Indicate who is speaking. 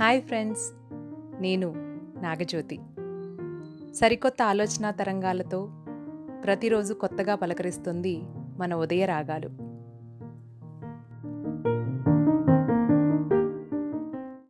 Speaker 1: Hi friends నేను నాగజ్యోతి. సరికొత్త ఆలోచన తరంగాలతో ప్రతిరోజు కొత్తగా పలకరిస్తుంది మన ఉదయ రాగాలు